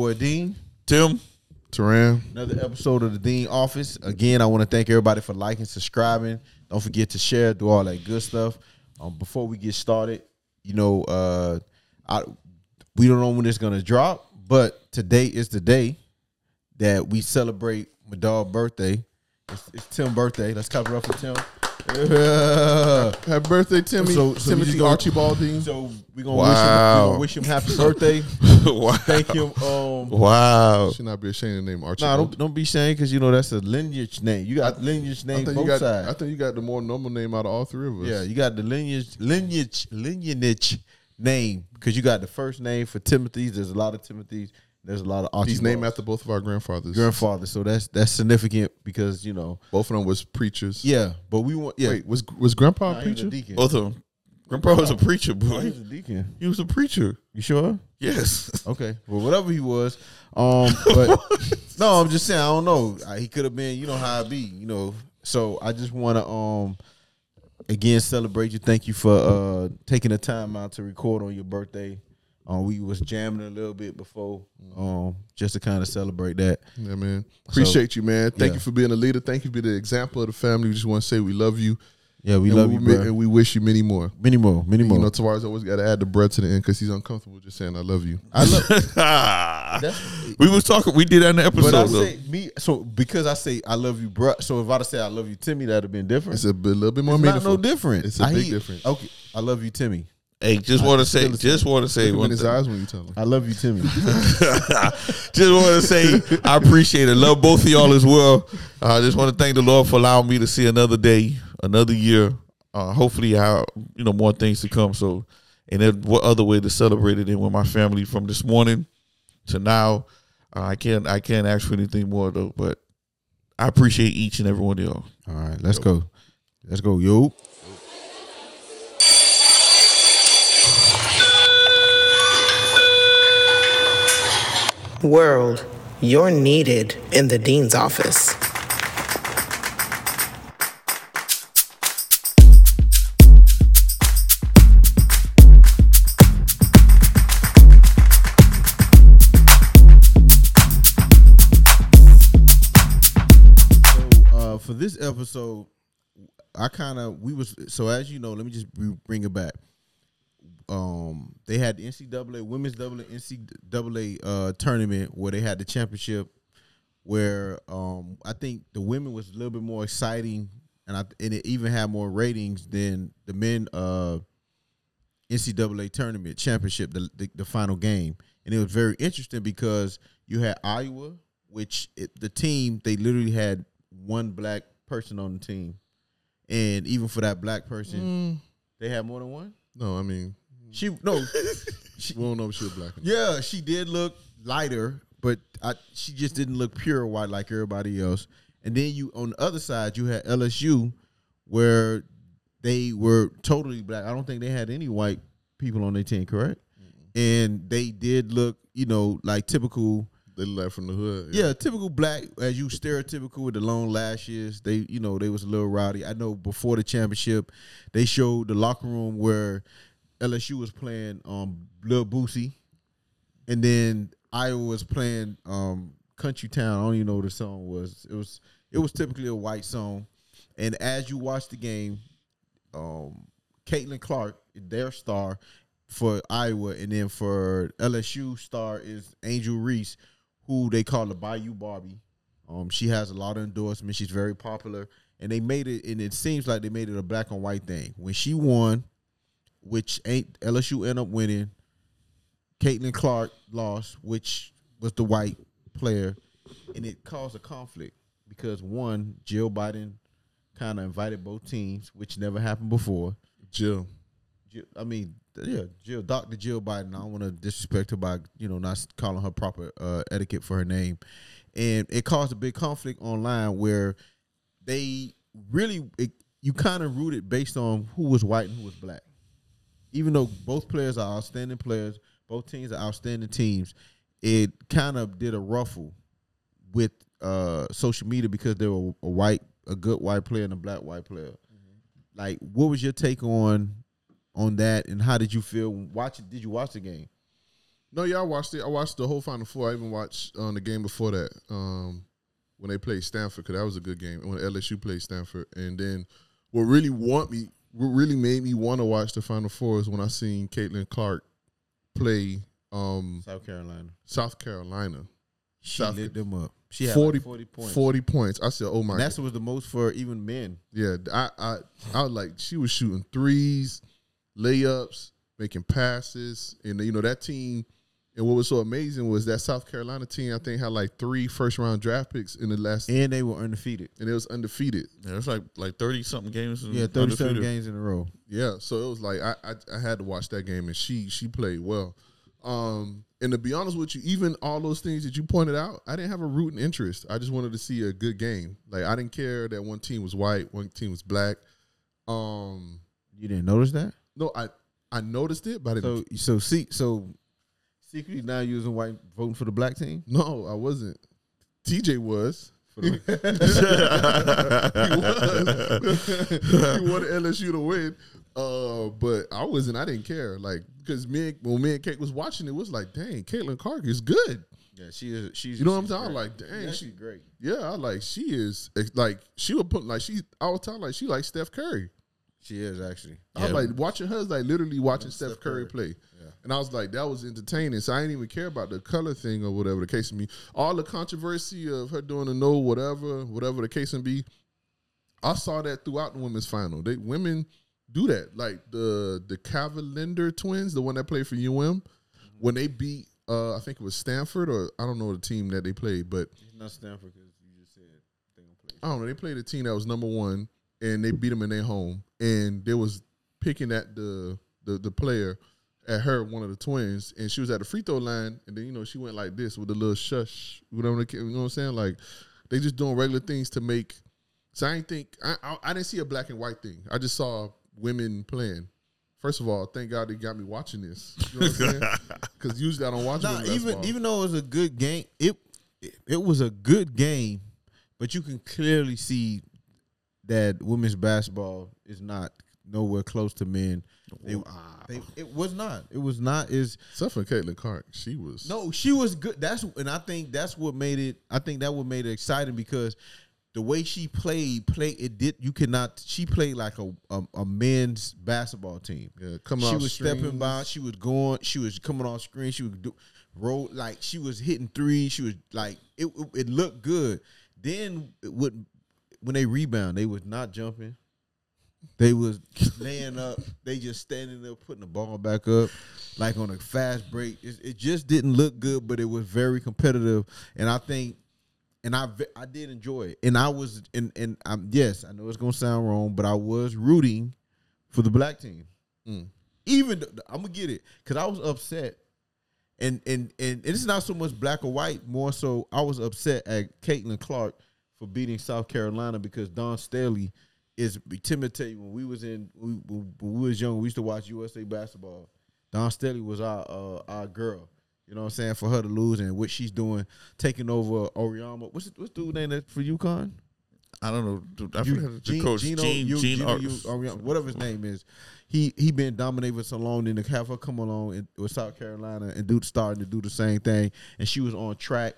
Boy Dean, Tim, Teran. another episode of the Dean Office. Again, I want to thank everybody for liking, subscribing. Don't forget to share, do all that good stuff. Um, before we get started, you know, uh, I we don't know when it's gonna drop, but today is the day that we celebrate my dog birthday. It's, it's Tim's birthday. Let's cover up for Tim. Yeah. Happy birthday, Timmy. So- so Timothy gonna- Archibaldine. So we're gonna Wow. wish him, we gonna wish him happy birthday. wow, Thank him. Um, wow. Should not be ashamed to name Nah, don't don't be saying because you know that's a lineage name. You got lineage I name think both you got. sides. I think you got the more normal name out of all three of us. yeah, you got the lineage lineage lineage name because you got the first name for Timothy's. There's a lot of Timothy's. There's a lot of He's Archibalds. named after both of our grandfathers. grandfather. So that's that's significant because you know both of them was preachers. yeah. But we want yeah. Wait, was was Grandpa Nah, a he was a preacher? deacon. Both of them. Grandpa was a preacher, Oh, he boy. was a deacon. He was a preacher. You sure? Yes. Okay. Well, whatever he was. Um, but no, I'm just saying I don't know. Uh, He could have been, you know how I be, you know. So I just want to um again celebrate you. Thank you for uh taking the time out to record on your birthday. Um, we was jamming a little bit before, um, just to kind of celebrate that. Yeah, man. Appreciate you, man. Thank yeah. you for being a leader. Thank you for being the example of the family. We just want to say we love you. Yeah, we and love we, you, bro. And we wish you many more. Many more, many more. You know, Tavares always got to add the bread to the end because he's uncomfortable just saying I love you. I love. that's, we was talking. We did that in the episode. but I though. say me so because I say I love you, bro. So if I'd say I love you, Timmy, that'd have been different. It's a bit, little bit more It's not meaningful. no different. It's a I big hear- difference. Okay, I love you, Timmy. Hey, just want to say, just want to say Look him one in his thing. eyes when you tell him. I love you, Timmy. just want to say I appreciate it. Love both of y'all as well. I uh, just want to thank the Lord for allowing me to see another day, another year. Uh, hopefully, I have you know more things to come. So, and then what other way to celebrate it than with my family from this morning to now? Uh, I can't I can't ask for anything more though. But I appreciate each and every one of y'all. All right, let's go. Let's go, yo. World, you're needed in the dean's office. So uh, for this episode, I kind of we was so as you know. Let me just bring it back. Um, they had the NCAA women's double NCAA uh, tournament where they had the championship. Where um, I think the women was a little bit more exciting, and I and it even had more ratings than the men uh, NCAA tournament championship, the, the the final game, and it was very interesting because you had Iowa, which it, the team they literally had one black person on the team, and even for that black person, they had more than one. No, I mean, She no, we don't know if she was black. or not. yeah, she did look lighter, but I, she just didn't look pure white like everybody else. And then you on the other side, you had LSU, where they were totally black. I don't think they had any white people on their team, correct? And they did look, you know, like typical. They like from the hood. Yeah, typical black, as you stereotypical with the long lashes. They, you know, they was a little rowdy. I know before the championship, they showed the locker room where LSU was playing um Lil Boosie, and then Iowa was playing um Country Town. I don't even know what the song was. It was it was typically a white song. And as you watch the game, um Caitlin Clark, their star for Iowa, and then for LSU star is Angel Reese, who they call the Bayou Barbie. Um, she has a lot of endorsements. She's very popular, and they made it. And it seems like they made it a black and white thing. When she won, which ain't LSU end up winning, Caitlin Clark lost, which was the white player, and it caused a conflict because one, Jill Biden kind of invited both teams, which never happened before. Jill. Jill, I mean, yeah, Jill, Dr. Jill Biden. I don't want to disrespect her by you know not calling her proper uh, etiquette for her name, and it caused a big conflict online where they really it, you kind of rooted based on who was white and who was black. Even though both players are outstanding players, both teams are outstanding teams. It kind of did a ruffle with uh, social media because there were a white, a good white player and a black white player. Like, what was your take on on that, and how did you feel watching? Did you watch the game? No, yeah, I watched it. I watched the whole Final Four. I even watched on the game before that um, when they played Stanford because that was a good game. When LSU played Stanford, and then what really want me, what really made me want to watch the Final Four is when I seen Caitlin Clark play um, South Carolina. South Carolina. She South- lit them up. She had 40, 40, 40 points. 40 points. I said, "Oh my!" And that's was the most for even men. Yeah, I, I I was like she was shooting threes, layups, making passes, and you know that team. And what was so amazing was that South Carolina team. I think had like three first round draft picks in the last, and And they were undefeated. And it was undefeated. Yeah, was like like thirty something games. Yeah, 37 undefeated. games in a row. Yeah, so it was like I, I I had to watch that game, and she she played well. Um, and to be honest with you, even all those things that you pointed out, I didn't have a rooting interest. I just wanted to see a good game. Like I didn't care that one team was white, one team was black. Um, You didn't notice that? no, I I noticed it, but I didn't So so see so secretly now using white voting for the black team? No, I wasn't. TJ was. For the, he wanted LSU to win. Uh, but I wasn't. I didn't care. Like because me and, when me and Kate was watching, it was like, dang, Caitlin Clark is good. yeah, she is she's You know what I'm saying? Like, dang, yeah, she- she's great. Yeah, I like she is like she would put like she. I was telling like she like Steph Curry. She is actually. I was Yeah. like watching her is like literally watching Steph, Steph Curry, Curry. play. Yeah. And I was like, that was entertaining. So I didn't even care about the color thing or whatever the case may be. All the controversy of her doing the no whatever, whatever the case may be. I saw that throughout the women's final. They women do that. Like the the Cavinder twins, the one that played for UM, when they beat uh I think it was Stanford or I don't know the team that they played, but It's not Stanford because you just said they gonna play. I don't know. They played a team that was number one, and they beat them in their home. And they was picking at the the the player at her, one of the twins, and she was at the free throw line, and then you know she went like this with a little shush. You know what I'm saying? Like they just doing regular things to make. So I didn't think I, I I didn't see a black and white thing. I just saw women playing. First of all, thank God they got me watching this. You know what I'm saying? Because usually I don't watch. Nah, even even though it was a good game, it, it was a good game, but you can clearly see that women's basketball is not nowhere close to men. They, they, it was not. It was not. Is except for Caitlin Clark, she was no, she was good. That's and I think that's what made it. I think that what made it exciting because the way she played, play it did. You cannot. She played like a a, a men's basketball team. Yeah, coming she off was stepping by. She was going. She was coming on screen. She was do roll like she was hitting three. She was like it. It, it looked good. Then it would when they rebound, they was not jumping. They was laying up. They just standing there, putting the ball back up, like on a fast break. It, it just didn't look good, but it was very competitive. And I think, and I I did enjoy it. And I was, and and I'm yes, I know it's gonna sound wrong, but I was rooting for the black team. Mm. Even I'm gonna get it because I was upset, and and and it's not so much black or white, more so I was upset at Caitlin Clark for beating South Carolina because Dawn Staley is. Tim will tell you when we was in we, when we was young, we used to watch USA basketball. Dawn Staley was our uh, our girl. You know what I'm saying? For her to lose and what she's doing, taking over Auriemma. What's what's dude name that for UConn? I don't know. dude, I You- forgot the Gene- coach. Geno- Gene, you- Gene Geno- you- whatever his name is, he he been dominating for so long. Then to have her come along and, with South Carolina and do starting to do the same thing, and she was on track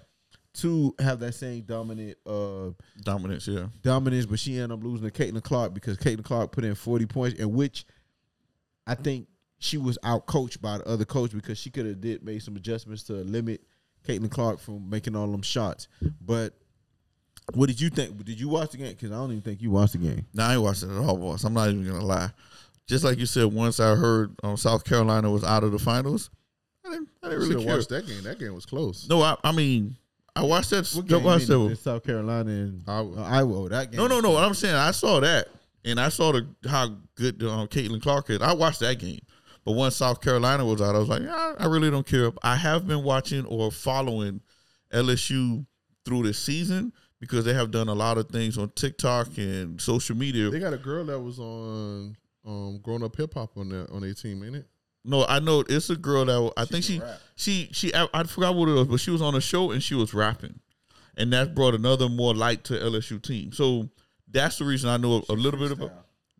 to have that same dominant uh dominance. Yeah, dominance, but she ended up losing to Caitlin Clark because Caitlin Clark put in forty points, in which I think she was out coached by the other coach because she could have did made some adjustments to limit Caitlin Clark from making all them shots. But what did you think? Did you watch the game? Because I don't even think you watched the game. no, I ain't watched it at all, boss. I'm not even gonna lie. Just like you said, once I heard um, South Carolina was out of the finals, I didn't, I didn't really care. watched that game. That game was close. No, I, I mean, I watched that. What game watched that. in South Carolina and Iowa. uh, Iowa. That game. No, no, no. What I'm saying, I saw that, and I saw the how good um, Caitlin Clark is. I watched that game, but once South Carolina was out, I was like, "Ah, I really don't care. I have been watching or following LSU through the season because they have done a lot of things on TikTok and social media. They got a girl that was on um grown up hip hop on their on their team, ain't it? No, I know it's a girl that I think can she rap. she she I, I forgot what it was, but she was on a show and she was rapping, and that brought another more light to LSU team. So that's the reason I know a little bit about.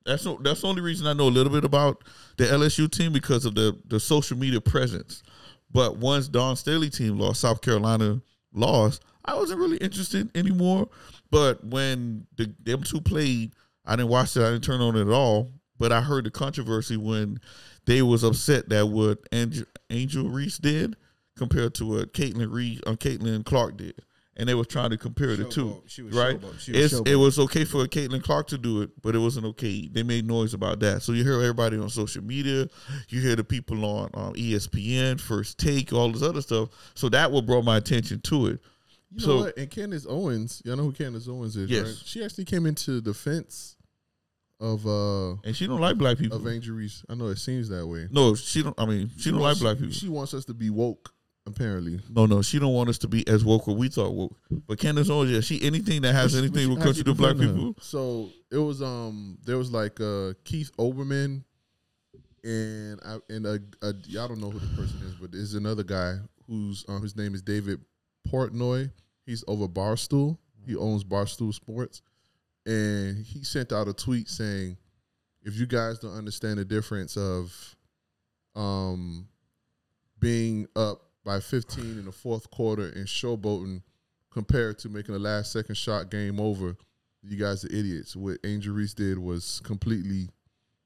That's no, that's the only reason I know a little bit about the LSU team because of the the social media presence. But once Dawn Staley team lost, South Carolina lost, I wasn't really interested anymore. But when the them two played, I didn't watch it. I didn't turn on it at all. But I heard the controversy when they was upset that what Angel, Angel Reese did compared to what Caitlin Reese, uh, Caitlin Clark did, and they was trying to compare the two. She was right? Was it was okay for Caitlin Clark to do it, but it wasn't okay. They made noise about that. So you hear everybody on social media, you hear the people on um, ESPN, First Take, all this other stuff. So that what brought my attention to it. You know So- what? And Candace Owens, y'all know who Candace Owens is, Yes. right? She actually came into defense of uh And she don't like black people. of injuries. I know it seems that way. no, she don't. I mean, she, don't like black people. She wants us to be woke, apparently. no, no, she don't want us to be as woke as we thought woke. But Candace Owens, yeah, she anything that has anything with country to black people. So it was um there was like uh Keith Olbermann and I and a, a y'all don't know who the person is, but there's another guy who's um, his name is David Portnoy. He's over Barstool. He owns Barstool Sports, and he sent out a tweet saying, "If you guys don't understand the difference of um being up by 15 in the fourth quarter and showboating compared to making a last second shot game over, you guys are idiots. What Angel Reese did was completely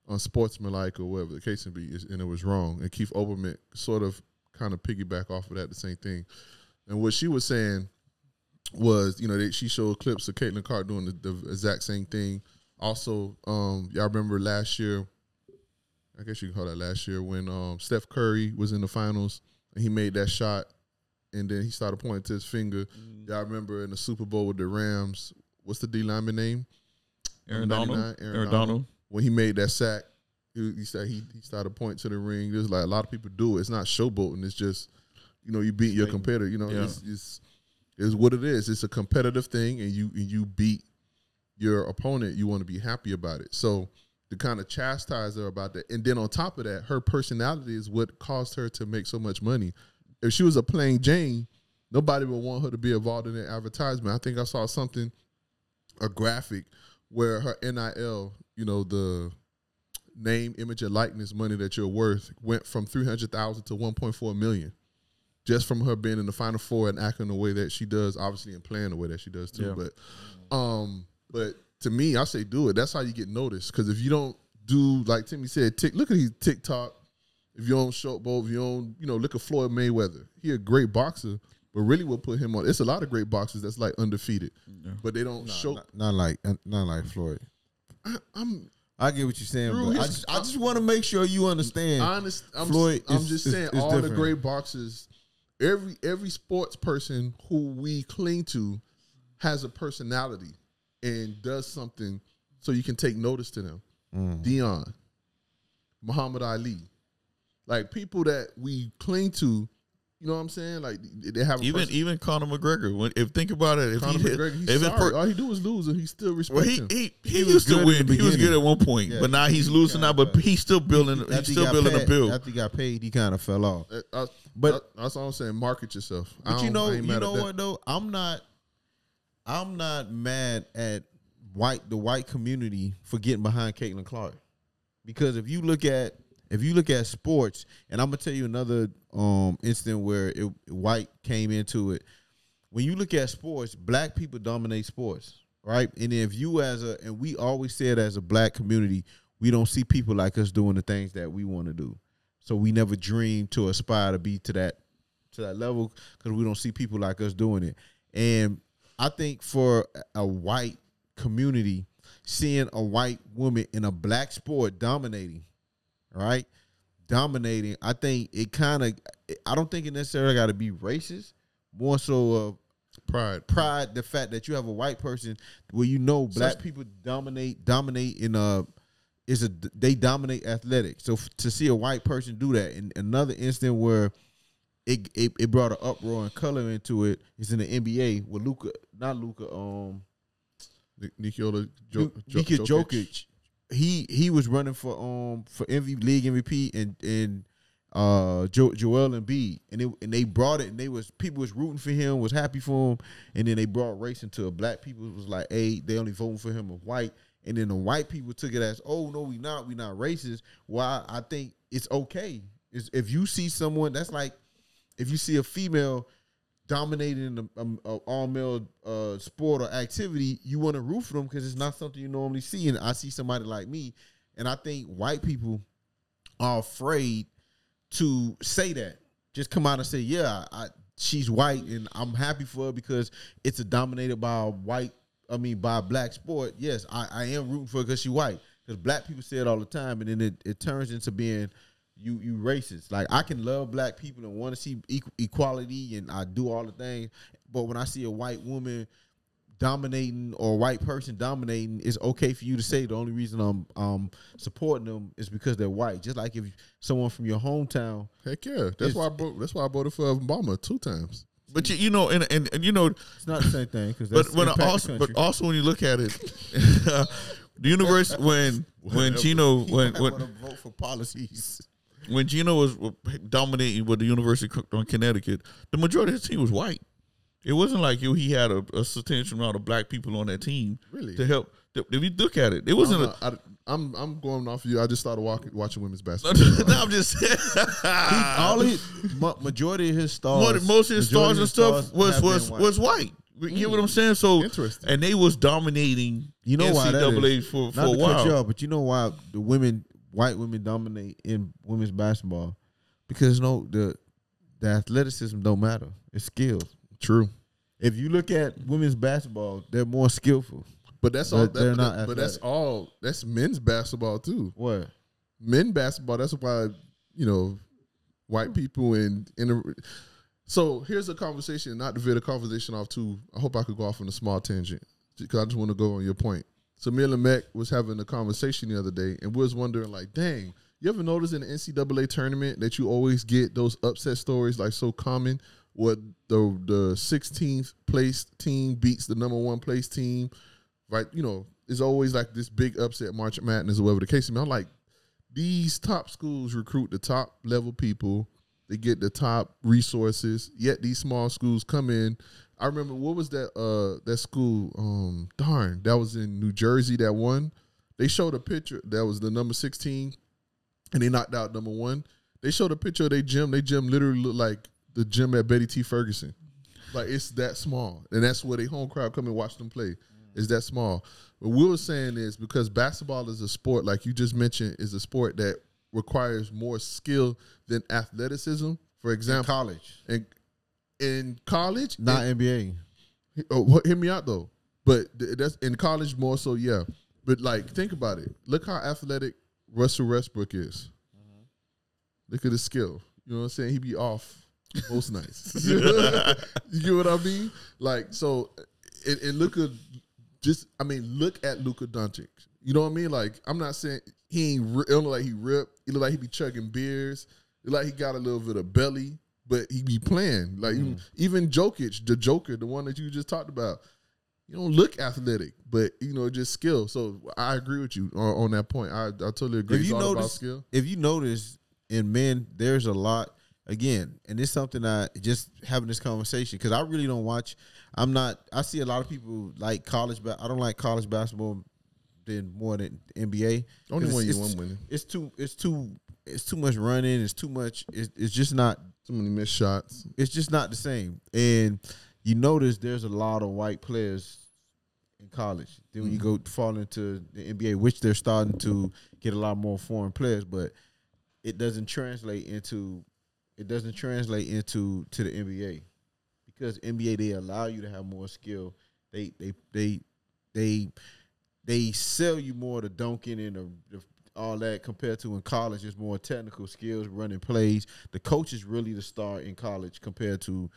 unsportsmanlike or whatever the case may be, and it was wrong. And Keith Olbermann sort of kind of piggyback off of that, the same thing. And what she was saying was, you know, they, she showed clips of Caitlin Clark doing the, the exact same thing. Also, um, y'all remember last year, I guess you can call that last year, when um, Steph Curry was in the finals and he made that shot and then he started pointing to his finger. Y'all remember in the Super Bowl with the Rams, what's the D lineman name? Aaron Donald. 99, Aaron Donald. When he made that sack, he, he said he, he started pointing to the ring. There's like a lot of people do it. It's not showboating. It's just, you know, you beat your competitor. You know, Yeah. it's, it's it's what it is. It's a competitive thing, and you and you beat your opponent. You want to be happy about it. So to kind of chastise her about that, and then on top of that, her personality is what caused her to make so much money. If she was a plain Jane, nobody would want her to be involved in an advertisement. I think I saw something, a graphic where her NIL, you know, the name, image, and likeness money that you're worth went from three hundred thousand to one point four million, just from her being in the final four and acting the way that she does, obviously, and playing the way that she does too. Yeah. But, um, but to me, I say do it. That's how you get noticed. Because if you don't do like Timmy said, tick, look at his TikTok. If you don't showboat, if you don't, you know, look at Floyd Mayweather. He a great boxer, but really what put him on? It's a lot of great boxers that's like undefeated, but they don't show. Not, not like not like Floyd. I, I'm I get what you're saying, Through but I just, I just want to make sure you understand. honest. I'm, Floyd I'm just is- saying, is all the great boxers, every every sports person who we cling to has a personality and does something so you can take notice to them. Mm. Dion, Muhammad Ali, like people that we cling to. You know what I'm saying? Like they have a Even person- even Conor McGregor. When if think about it, if Conor he hit, McGregor. He's if it sorry. per- all he do is lose, and he still respect well, he he, he, He was used to good win. He was good at one point, Yeah, but now he's he losing kinda now. But fell. he's still building. He's after he still got building a paid- build. After he got paid, he kind of fell off. Uh, uh, But- uh, that's all I'm saying. Market yourself. But you know, you know what though? I'm not. I'm not mad at white the white community for getting behind Caitlin Clark, because if you look at if you look at sports, and I'm gonna tell you another um instant where it, white came into it. When you look at sports, black people dominate sports, right? And if you as a and we always said as a black community, we don't see people like us doing the things that we want to do. So we never dream to aspire to be to that to that level because we don't see people like us doing it. And I think for a white community, seeing a white woman in a black sport dominating, right? Dominating, I think it kind of. I don't think it necessarily got to be racist. More so of Pride. pride, the fact that you have a white person where you know black Such- people dominate dominate in uh is a they dominate athletics. So f- to see a white person do that, and another instant where it it, it brought an uproar and color into it is in the NBA with Luka, not Luka, um, Nikola jo- jo- Nikola Jokic. He he was running for um for MVP league MVP and and uh jo- Joel Embiid and it, and they brought it and they was people was rooting for him was happy for him and then they brought race into it. Black people was like, hey, they only voting for him of white. And then the white people took it as, oh no, we not, we not racist. Well, I, I think it's okay. It's, if you see someone that's like if you see a female dominating an um, a all male uh, sport or activity, you want to root for them because it's not something you normally see. And I see somebody like me, and I think white people are afraid to say that. Just come out and say, "Yeah, I, she's white, and I'm happy for her because it's a dominated by a white. I mean, by a black sport. Yes, I, I am rooting for her because she's white. Because black people say it all the time, and then it, it turns into being you you racist. Like I can love black people and want to see equal, equality, and I do all the things. But when I see a white woman dominating or a white person dominating, it's okay for you to say the only reason I'm um supporting them is because they're white. Just like if someone from your hometown, Heck yeah, that's why I vote, that's why I voted for Obama two times. But you, you know, and, and and you know, it's not the same thing. Because but when also but also when you look at it, the universe when when Geno when when vote for policies. When Geno was uh, dominating with the University of Connecticut, the majority of his team was white. It wasn't like you he had a, a substantial amount of black people on that team Really? to help. If you look at it, it wasn't. I'm, not- I, am I'm going off you. I just started walking, watching women's A, basketball. no, I'm just all his ma- majority of his stars, most of his stars majority and stuff stars was was white. was white. You get what I'm hmm. saying? So Interesting. and they was dominating. You know why that NCAA is? for for Not a to cut you while. off, but you know why the women, white women, dominate in women's basketball because no the the athleticism don't matter. It's skills. True, If you look at women's basketball, they're more skillful. but that's all. they're That, not but that's all. That's men's basketball too. What? Men basketball. That's why you know white people and in so here's a conversation. Not to veer the conversation off too. I hope I could go off on a small tangent because I just want to go on your point. So me and was having a conversation the other day, and was wondering like, dang, you ever notice in the NCAA tournament that you always get those upset stories like so common? What the the 16th place team beats the number one place team, right? You know, it's always like this big upset March Madness or whatever the case be. I'm like, these top schools recruit the top level people. They get the top resources. Yet these small schools come in. I remember what was that uh that school? Um darn, that was in New Jersey, that one. They showed a picture that was the number 16 and they knocked out number one. They showed a picture of their gym. They gym literally looked like the gym at Betty T. Ferguson. Like it's that small. And that's where their home crowd come and watch them play. Is that small. What we were saying is because basketball is a sport, like you just mentioned, is a sport that requires more skill than athleticism. For example, College, in, in college, not in- NBA. Oh, what, hear me out though. But th- that's in college more so, yeah. But like, think about it. Look how athletic Russell Westbrook is. Mm-hmm. Look at his skill. You know what I'm saying? He be off most nights. you get what I mean? Like, so, and, and look at just, I mean, look at Luka Doncic. You know what I mean? Like, I'm not saying he ain't. Ri- it don't look like he ripped. It look like he be chugging beers. It look like he got a little bit of belly, but he be playing. Like even, even Jokic, the Joker, the one that you just talked about. You don't look athletic, but you know just skill. So I agree with you on, on that point. I, I totally agree. if you notice, skill. if you notice in men, there's a lot. Again, and it's something I just having this conversation because I really don't watch. I'm not. I see a lot of people like college, but I don't like college basketball than more than NBA. Only one you it's- winning. It's too. It's too. It's too much running. It's too much. It's, it's just not. Too many missed shots. It's just not the same. And you notice there's a lot of white players in college. Then when you go mm-hmm. fall into the NBA, which they're starting to get a lot more foreign players, but it doesn't translate into it doesn't translate into to the NBA because NBA they allow you to have more skill. They they they they they sell you more the dunking and the, the all that compared to in college. It's more technical skills, running plays. The coach is really the star in college compared to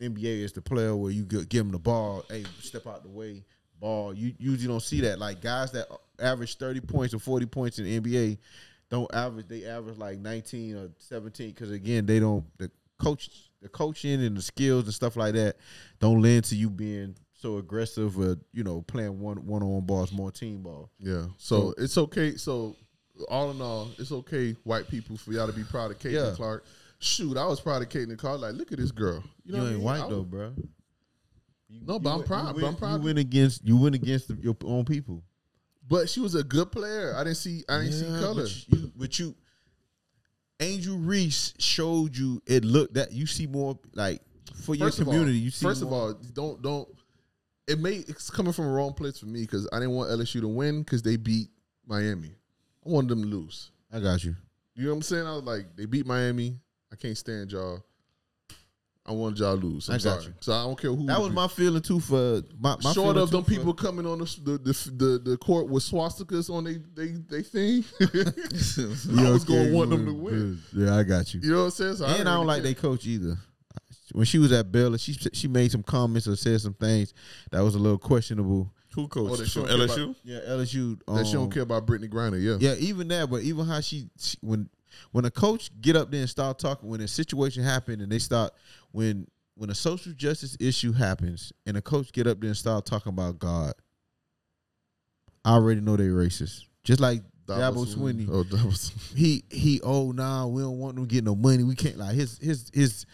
NBA is the player where you give them the ball. Hey, step out the way, ball. You usually don't see that. Like guys that average thirty points or forty points in the NBA don't average. They average like nineteen or seventeen because again they don't the coach the coaching and the skills and stuff like that don't lend to you being so aggressive or you know playing one one on one balls more team ball. Yeah. So it's okay. So all in all, it's okay, white people, for y'all to be proud of Caitlin Yeah. Clark. Shoot, I was proud of Caitlin Clark. Like, look at this girl. You, know what I ain't mean? white I though, was- bro. No, but I'm proud. You but I'm proud. You win against you win against the, your own people. But she was a good player. I didn't see. I didn't see color. But you, but you Angel Reese showed you it looked that you see more like for your First of all- community. you see First of all, don't don't. It may it's coming from a wrong place for me because I didn't want LSU to win because they beat Miami. I wanted them to lose. I got you. You know what I'm saying? I was like, they beat Miami. I can't stand y'all. I wanted y'all to lose. I'm I got sorry. you. So I don't care who. That was my feeling too for my, my Short of them for- people coming on the the, the the the court with swastikas on they they they thing. I was okay, gonna want them to win. Yeah, I got you. You know what I'm saying? So and I don't already like they coach either. When she was at Baylor, she she made some comments or said some things that was a little questionable. Who coach Oh, from you about- LSU? Yeah, LSU. that she um, don't care about Brittney Griner. Yeah. Yeah, even that, but even how she, she when when a coach get up there and start talking when a situation happen and they start when when a social justice issue happens and a coach get up there and start talking about God, I already know they racist. Just like Dabo Swinney, Oh, Dabo he he oh nah we don't want them to get no money we can't like his his his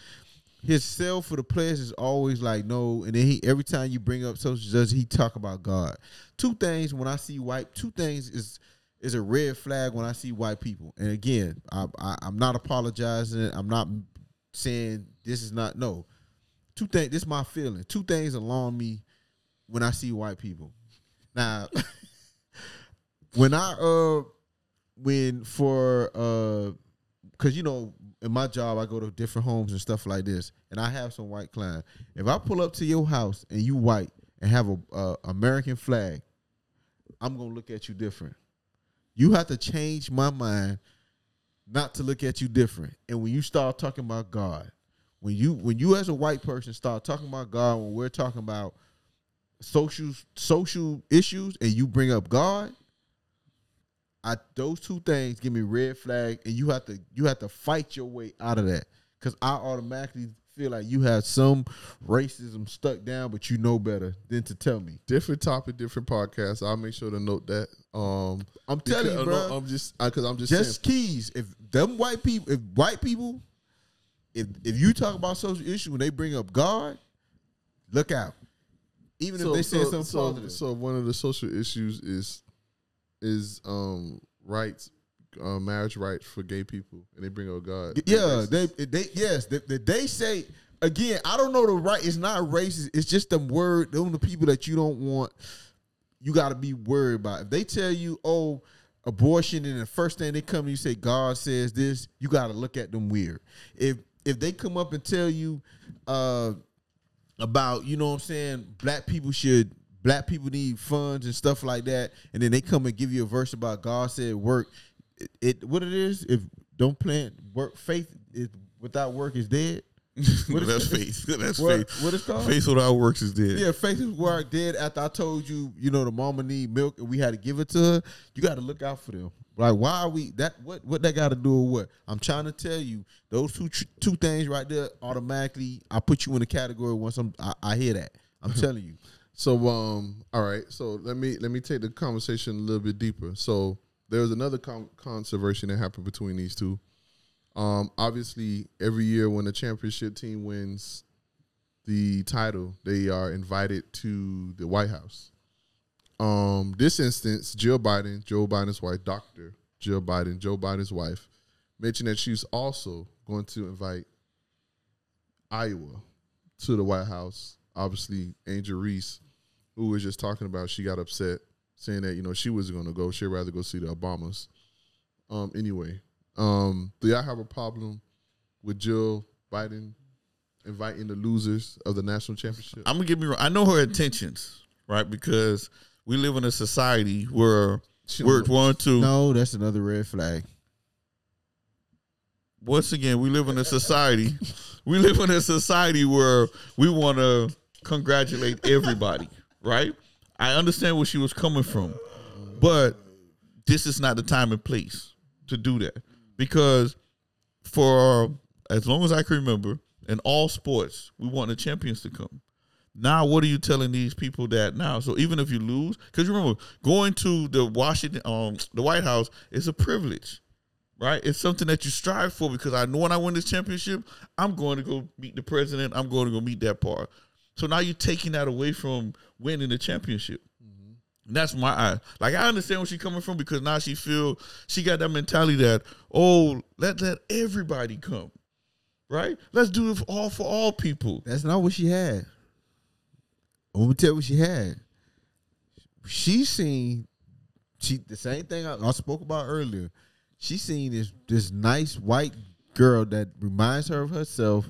his sell for the players is always like no. And then he every time you bring up social justice he talk about God. Two things when I see white two things is is a red flag when I see white people. And again I, I I'm not apologizing. I'm not saying this is not no. Two things this is my feeling. Two things alarm me when I see white people. Now when I uh when for uh because you know in my job I go to different homes and stuff like this, and I have some white clients. If I pull up to your house and you white and have a, a American flag, I'm gonna look at you different. You have to change my mind not to look at you different. And when you start talking about God, when you when you as a white person start talking about God, when we're talking about social social issues, and you bring up God, I those two things give me red flag, and you have to you have to fight your way out of that because I automatically feel like you have some racism stuck down, but you know better than to tell me. different topic, different podcast. I'll make sure to note that. Um, I'm telling you, bro. I'm just because I'm just, just saying. keys. If them white people, if white people, if if you talk about social issue when they bring up God, look out. Even if they say something so, positive. so one of the social issues is is um rights, uh, marriage rights for gay people, and they bring up God. Yeah, they they yes, they, they, say again. I don't know the right. It's not racist. It's just them word. Them the people that you don't want. You got to be worried about. If they tell you, oh, abortion, and the first thing they come, and you say God says this. You got to look at them weird. If if they come up and tell you, uh, about you know what I'm saying, black people should. Black people need funds and stuff like that, and then they come and give you a verse about God said work. It, it what it is if don't plant work faith is without work is dead. What is That's faith. That's What- faith. what it's called? Faith without works is dead. Yeah, faith is work dead. After I told you, you know, the mama need milk and we had to give it to her. You got to look out for them. Like, why are we that? What what that got to do with what? I'm trying to tell you, those two two things right there automatically. I put you in the category once I'm I, I hear that. I'm telling you. So um, all right. So let me let me take the conversation a little bit deeper. So there was another con- controversy that happened between these two. Um, obviously, every year when the championship team wins the title, they are invited to the White House. Um, this instance, Jill Biden, Joe Biden's wife, Doctor Jill Biden, Joe Biden's wife, mentioned that she's also going to invite Iowa to the White House. Obviously, Angel Reese, who was just talking about, she got upset, saying that you know she wasn't going to go. She'd rather go see the Obamas. Um. Anyway, um, do y'all have a problem with Jill Biden inviting the losers of the national championship? I'm gonna get me wrong. I know her intentions, right? Because we live in a society where She we're don't- to No, that's another red flag. once again, we live in a society. we live in a society where we want to congratulate everybody, right? I understand where she was coming from, but this is not the time and place to do that because for as long as I can remember, in all sports, we want the champions to come. Now, what are you telling these people that now? So even if you lose, because remember, going to the Washington, um, the White House is a privilege right? It's something that you strive for because I know when I win this championship, I'm going to go meet the president. I'm going to go meet that part. So now you're taking that away from winning the championship. That's my eye. Like I understand where she's coming from because now she feel she got that mentality that oh let let everybody come, right? Let's do it all for all people. That's not what she had. I'm gonna tell you what she had. She seen she the same thing I, I spoke about earlier. She seen this this nice white girl that reminds her of herself,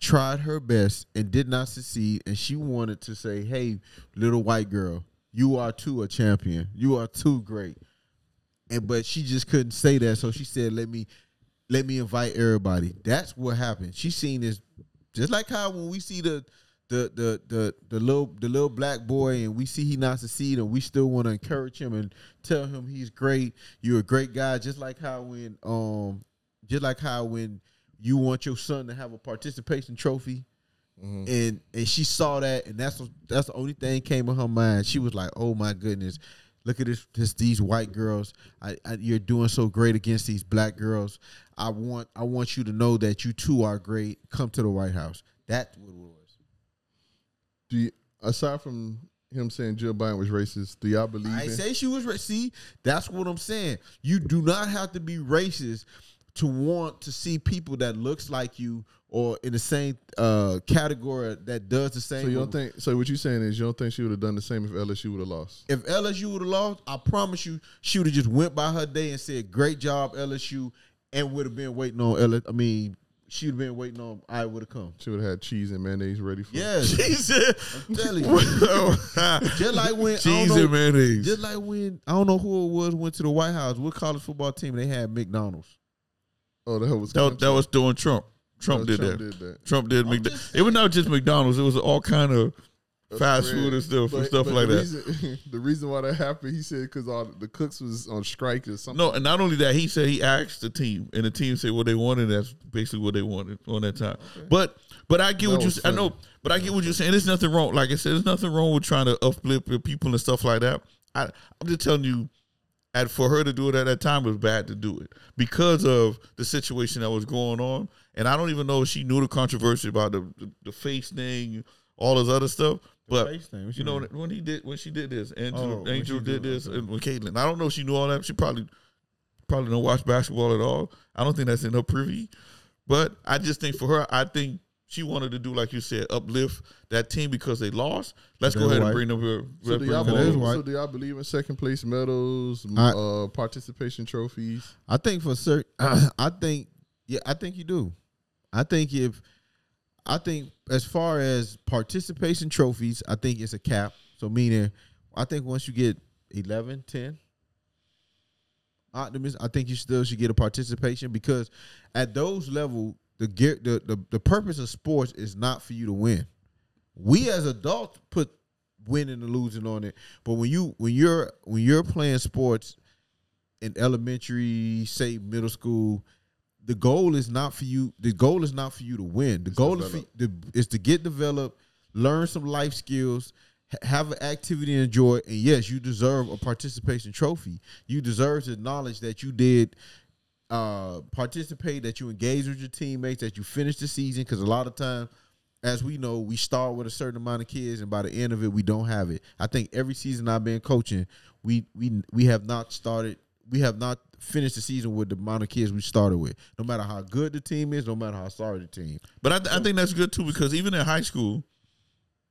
tried her best and did not succeed, and she wanted to say, "Hey, little white girl, you are too a champion. You are too great." And but she just couldn't say that, so she said, "Let me, let me invite everybody." That's what happened. She seen this, just like how when we see the the the the the little the little black boy and we see he not succeed and we still want to encourage him and tell him he's great. You're a great guy. Just like how when um just like how when you want your son to have a participation trophy. Mm-hmm. And and she saw that, and that's that's the only thing came in her mind. She was like, "Oh my goodness, look at this, this these white girls. I, I, you're doing so great against these black girls. I want I want you to know that you too are great. Come to the White House." That's what it was. Do you, aside from him saying Jill Biden was racist, do y'all believe I in? say she was racist. See, that's what I'm saying. You do not have to be racist to want to see people that looks like you or in the same uh, category that does the same. so you don't think? So what you saying is you don't think she would have done the same if LSU would have lost? if LSU would have lost, I promise you, she would have just went by her day and said, "Great job, LSU," and would have been waiting on LSU. I mean, she would have been waiting on I would have come. She would have had cheese and mayonnaise ready for. Yeah, Jesus. I'm telling you. just like when cheese know- and mayonnaise. Just like when I don't know who it was went to the White House. What college football team they had McDonald's? Oh, that was that, that was doing Trump. Trump, No, did, Trump that. did that. Trump did I'm McDonald's. It was not just McDonald's. It was all kind of fast bread. food and stuff and stuff like the that. Reason, the reason why that happened, he said, because all the cooks was on strike or something. No, and not only that, he said he asked the team, and the team said what they wanted. That's basically what they wanted on that time. But but I get That what you. was say- I know, funny. but I get what you're saying. There's nothing wrong. Like I said, there's nothing wrong with trying to uplift your people and stuff like that. I I'm just telling you, and for her to do it at that time it was bad to do it because of the situation that was going on. And I don't even know if she knew the controversy about the the, the face thing, all this other stuff. But face thing? You you know when he did when she did this, Angel Oh, Angel did did- this, okay. and with Caitlin. I don't know if she knew all that. She probably probably don't watch basketball at all. I don't think that's in her privy. But I just think for her, I think she wanted to do like you said, uplift that team because they lost. Let's They're go ahead white. and bring them here. So do, y'all believe, so do y'all believe in second place medals, m- I- uh, participation trophies? I think for certain, I think yeah, I think you do. I think if I think as far as participation trophies, I think it's a cap. So meaning, I think once you get 11, 10, optimist, I think you still should get a participation because at those level, the gear, the, the the purpose of sports is not for you to win. We as adults put winning and losing on it, but when you when you're when you're playing sports in elementary, say middle school, the goal is not for you. The goal is not for you to win. The goal is for, the, is to get developed, learn some life skills, ha- have an activity and enjoy. And yes, you deserve a participation trophy. You deserve to acknowledge that you did uh, participate, that you engage with your teammates, that you finish the season. Because a lot of times, as we know, we start with a certain amount of kids, and by the end of it, we don't have it. I think every season I've been coaching, we we we have not started. We have not finished the season with the amount of kids we started with. No matter how good the team is, no matter how sorry the team. But I, th- I think that's good too because even in high school,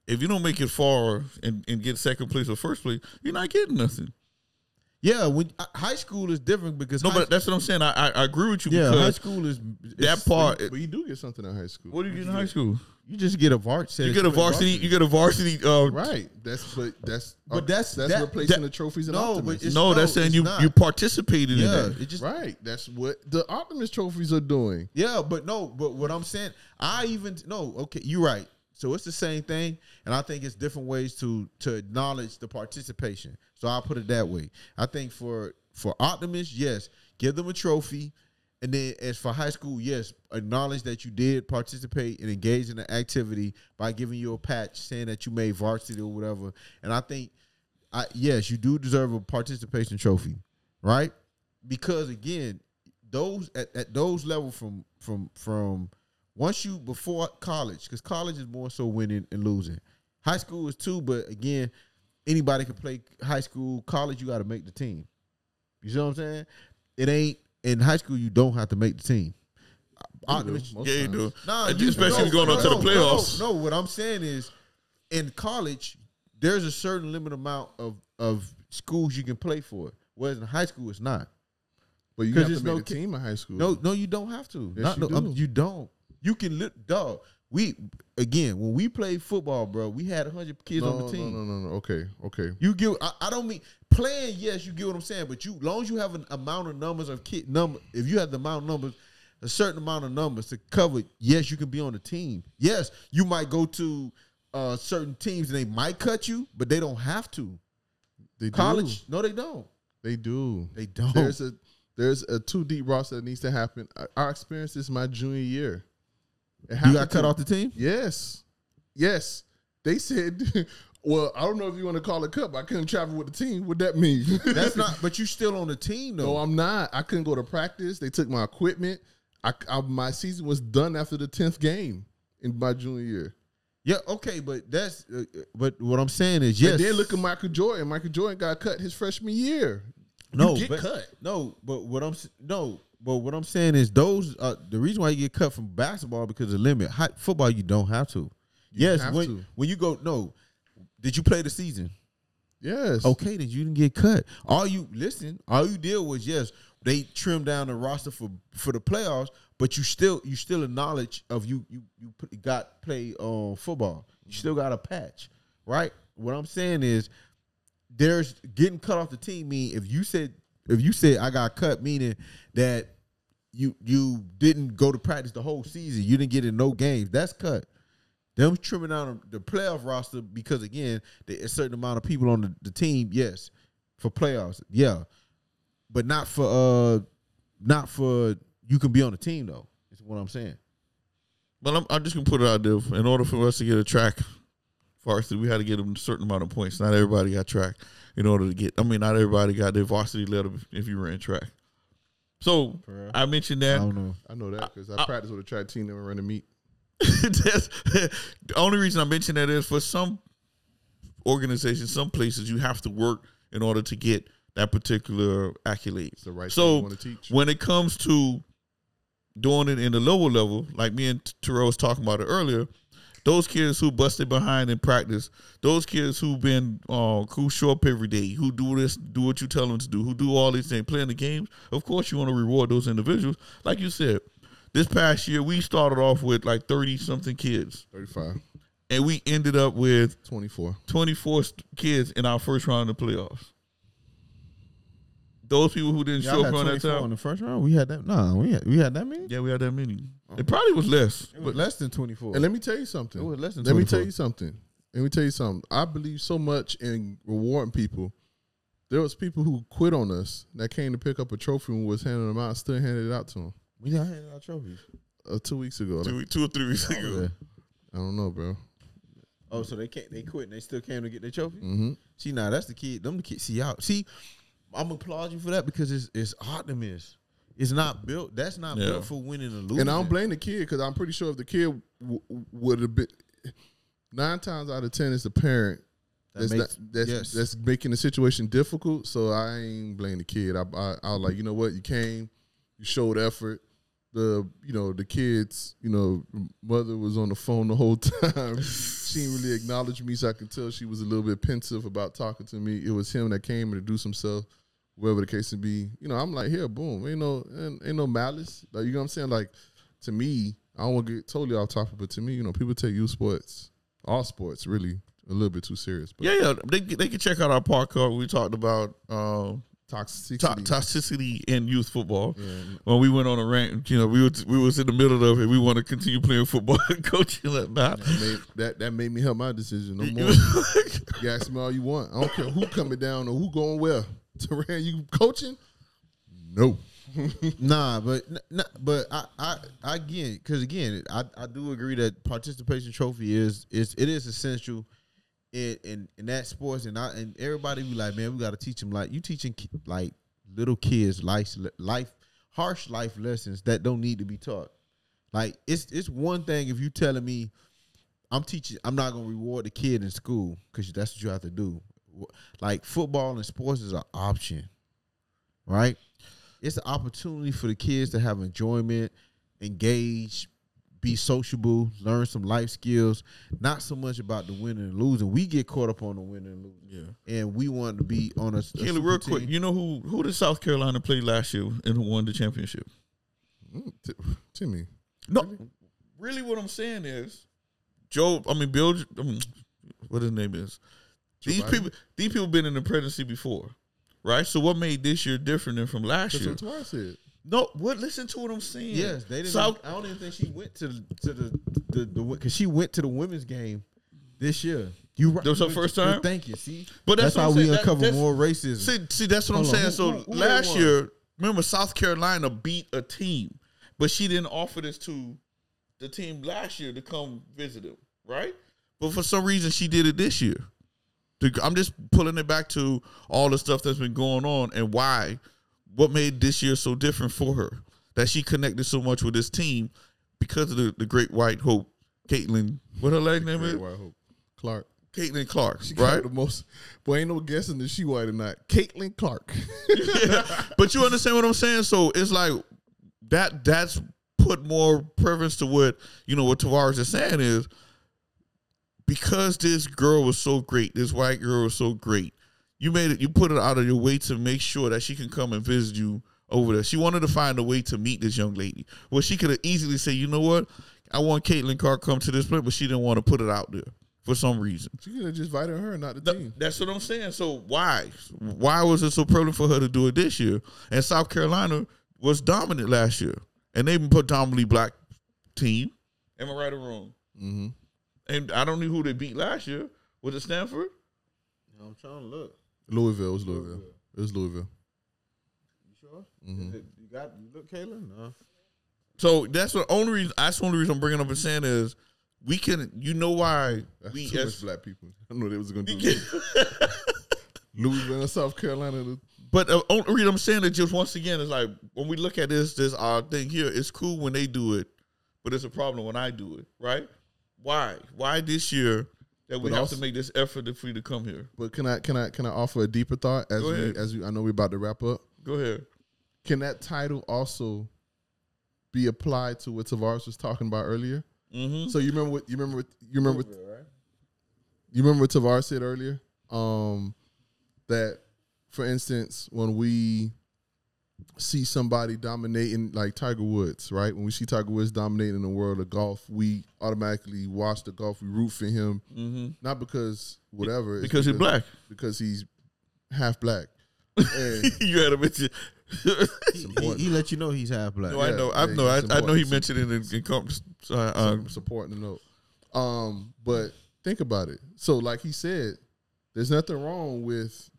if you don't make it far and, and get second place or first place, you're not getting nothing. Yeah, when uh, high school is different because No, but that's what I'm saying. I I, I agree with you yeah, high school is that part. But you do get something in high school. what do you get in high school? you just get a varsity. You get a varsity. You get a varsity. Uh, Right. That's but that's But that's- that's that- replacing that- the trophies and No, but it's- no, no, that's saying you not. you participated in Yeah, that. it just right. That's what the optimist trophies are doing. Yeah, but no, but what I'm saying, I even no, okay, you're right. So it's the same thing, and I think it's different ways to to acknowledge the participation. So I'll put it that way. I think for for optimists, yes, give them a trophy, and then as for high school, yes, acknowledge that you did participate and engage in the activity by giving you a patch saying that you made varsity or whatever. And I think, I yes, you do deserve a participation trophy, right? Because again, those at, at those level from from from once you before college because college is more so winning and losing high school is too but again anybody can play high school, college. You got to make the team. You see what I'm saying? It ain't in high school. You don't have to make the team. I- Most Yeah, you do. Nah, you- especially no, going on to no, the playoffs. No, no, what I'm saying is, in college, there's a certain limit amount of of schools you can play for. Whereas in high school, it's not. But you have to there's make no ki- team in high school. No, no, you don't have to. Yes, Not, you no, um, you don't. You can look, dog. We again when we played football, bro. We had hundred kids no, on the team. no, no, no, no. Okay, okay. You get. I, I don't mean playing. Yes, you get what I'm saying. But you, long as you have an amount of numbers of kid number, if you have the amount of numbers, a certain amount of numbers to cover. Yes, you can be on the team. Yes, you might go to uh, certain teams and they might cut you, but they don't have to. They College, do. no, they don't. They do. They don't. There's a there's a two deep roster that needs to happen. I- Our experience is my junior year. You got cut off the team. Yes, yes. They said, "Well, I don't know if you want to call it cut, but I couldn't travel with the team. What that mean?" That's not. But you're still on the team though. no, I'm not. I couldn't go to practice. They took my equipment. I, I my season was done after the tenth game in my junior year. yeah, okay, but that's. Uh, uh, but what I'm saying is, yes. And then look at Michael Jordan. Michael Jordan got cut his freshman year. No, you get but, cut. No, but what I'm no, but what I'm saying is those uh, the reason why you get cut from basketball because of limit. Hot football, you don't have to. yes, have when to. when you go no, did you play the season? Yes. Okay, then you didn't get cut. All you listen, all you did was yes, they trimmed down the roster for for the playoffs, but you still you still acknowledge of you you you put, got play on football. You still got a patch, right? What I'm saying is there's getting cut off the team mean if you said if you said I got cut meaning that you you didn't go to practice the whole season, you didn't get in no games, that's cut. Them trimming down the playoff roster because again, a certain amount of people on the, the team, yes, for playoffs, yeah, but not for uh, not for you can be on the team though. Is what I'm saying. But I'm, I'm just gonna put it out there. In order for us to get a track varsity, we had to get them a certain amount of points. Not everybody got track. In order to get, I mean, not everybody got their varsity letter if you ran track. So? I mentioned I that. don't know. I know that because I, practice with a track team that were running meet. That's, the only reason I mentioned that is for some organizations, some places, you have to work in order to get that particular accolade. the right thing so you wanna teach. when it comes to doing it in the lower level, like me and Terrell was talking about it earlier, those kids who busted behind in practice, those kids who've been uh, who show up every day, who do this, do what you tell them to do, who do all these things, playing the games. Of course, you want to reward those individuals. Like you said, this past year we started off with like thirty something kids, 35, and we ended up with 24. twenty four kids in our first round of the playoffs. Those people who didn't Y'all show up on that 24 in the first round. We had that. Nah, we had we had that many. yeah, we had that many. It probably was less, It was less than 24. And let me tell you something. It was less than let me tell you something. Let me tell you something. I believe so much in rewarding people. There was people who quit on us that came to pick up a trophy and was handing them out, still handed it out to them. we got handed out trophies. Uh, two weeks ago. Like, two, two or three weeks ago. Yeah. I don't know, bro. Oh, so they can't they quit and they still came to get their trophy? Mm-hmm. See, now that's the kid. Them the kids. See y'all. See, I'm applaud you for that because it's it's Optimus. It's not built. That's not Yeah. built for winning and losing. And I don't blame the kid because I'm pretty sure if the kid w- would have been nine times out of ten, it's the parent That that's makes- not, that's, yes. that's making the situation difficult. So I ain't blame the kid. I, I I was like, you know what, you came, you showed effort. The you know the kids, you know, mother was on the phone the whole time. she didn't really acknowledge me, so I could tell she was a little bit pensive about talking to me. It was him that came and introduced himself, whatever the case may be. You know, I'm like, here, boom, ain't no ain't, ain't no malice. Like you know what I'm saying? Like to me, I don't want to get totally off topic, but to me, you know, people take youth sports, all sports, really a little bit too serious. But Yeah, yeah. They they can check out our podcast. We talked about um, toxicity, to- toxicity in youth football. When we went on a rant, you know, we were we was in the middle of it. We want to continue playing football and coaching that. that, made, that that made me help my decision no more. you ask me all you want. I don't care who coming down or who going where. Teran, you coaching? No. Nah, but n- n- but I I, I again because again I, I do agree that participation trophy is is it is essential in in, in that sports and I and everybody be like man we got to teach them like you teaching like little kids life life harsh life lessons that don't need to be taught. Like it's it's one thing if you telling me I'm teaching I'm not gonna reward the kid in school because that's what you have to do. Like football and sports is an option, right? It's an opportunity for the kids to have enjoyment, engage, be sociable, learn some life skills. Not so much about the winning and losing. We get caught up on the winning and losing, Yeah. and we want to be on a. a Kayla, super real quick, team. you know who who did South Carolina play last year and who won the championship? Mm, T- Timmy. No, really, what I'm saying is, Joe. I mean, Bill. I mean, what his name is? These Biden? people. These people been in the presidency before, right? So what made this year different than from last That's year? what Tawara said. No, what? Listen to what I'm saying. Yes, they didn't. South. I don't even think she went to the to the the because she went to the women's game this year. You right? That was her first time? Thank you. See, But that's that's, how we. That- uncover more racism. See, see, that's what Hold I'm on. saying. so Who- who- last year, remember South Carolina beat a team, but she didn't offer this to the team last year to come visit them, right? But for some reason, she did it this year. I'm just pulling it back to all the stuff that's been going on and why, what made this year so different for her that she connected so much with this team because of the, the great white hope, Caitlin. What her last name is? White Hope. Clark. Caitlin Clark, She right? the most. Boy, ain't no guessing that she white or not. Caitlin Clark. but you understand what I'm saying? So it's like that that's put more preference to what you know what Tavares is saying is because this girl was so great, this white girl was so great, you made it you put it out of your way to make sure that she can come and visit you over there. She wanted to find a way to meet this young lady. Well, she could have easily said, you know what? I want Caitlin Clark come to this place, but she didn't want to put it out there for some reason. she could have just invited her, not the Th- team. That's what I'm saying. So why? Why was it so prevalent for her to do it this year? And South Carolina was dominant last year, and they predominantly black team. Am I right or wrong? Mm-hmm. And I don't know who they beat last year. Was it Stanford? I'm trying to look. Louisville. It was Louisville. It was Louisville. You sure? Mhm. It- You got you look, Kayla? No. So that's the only reason. That's the only reason I'm bringing up and saying is we can. You know why That's we too as much black people. I know they was going to do Louisville and South Carolina. But the only reason I'm saying it just once again is like when we look at this this our thing here, it's cool when they do it, but it's a problem when I do it, right? Why? Why this year that we But have also- to make this effort for you to come here? But can I can I can I offer a deeper thought as Go we as we, I know we're about to wrap up. Go ahead. Can that title also be applied to what Tavares was talking about earlier? Mm-hmm. So you remember what you remember what you remember what, you remember what Tavares said earlier? Um, that for instance, when we see somebody dominating like Tiger Woods, right? When we see Tiger Woods dominating the world of golf, we automatically watch the golf, we root for him, Mm-hmm. not because whatever, it's Because he's black. because he's half black. And you had to mention. He, he, he let you know he's half black. no, I know. I yeah, know. I, I know he mentioned it in, in com- uh, uh, some support in the note. Um, but think about it. So, like he said, there's nothing wrong with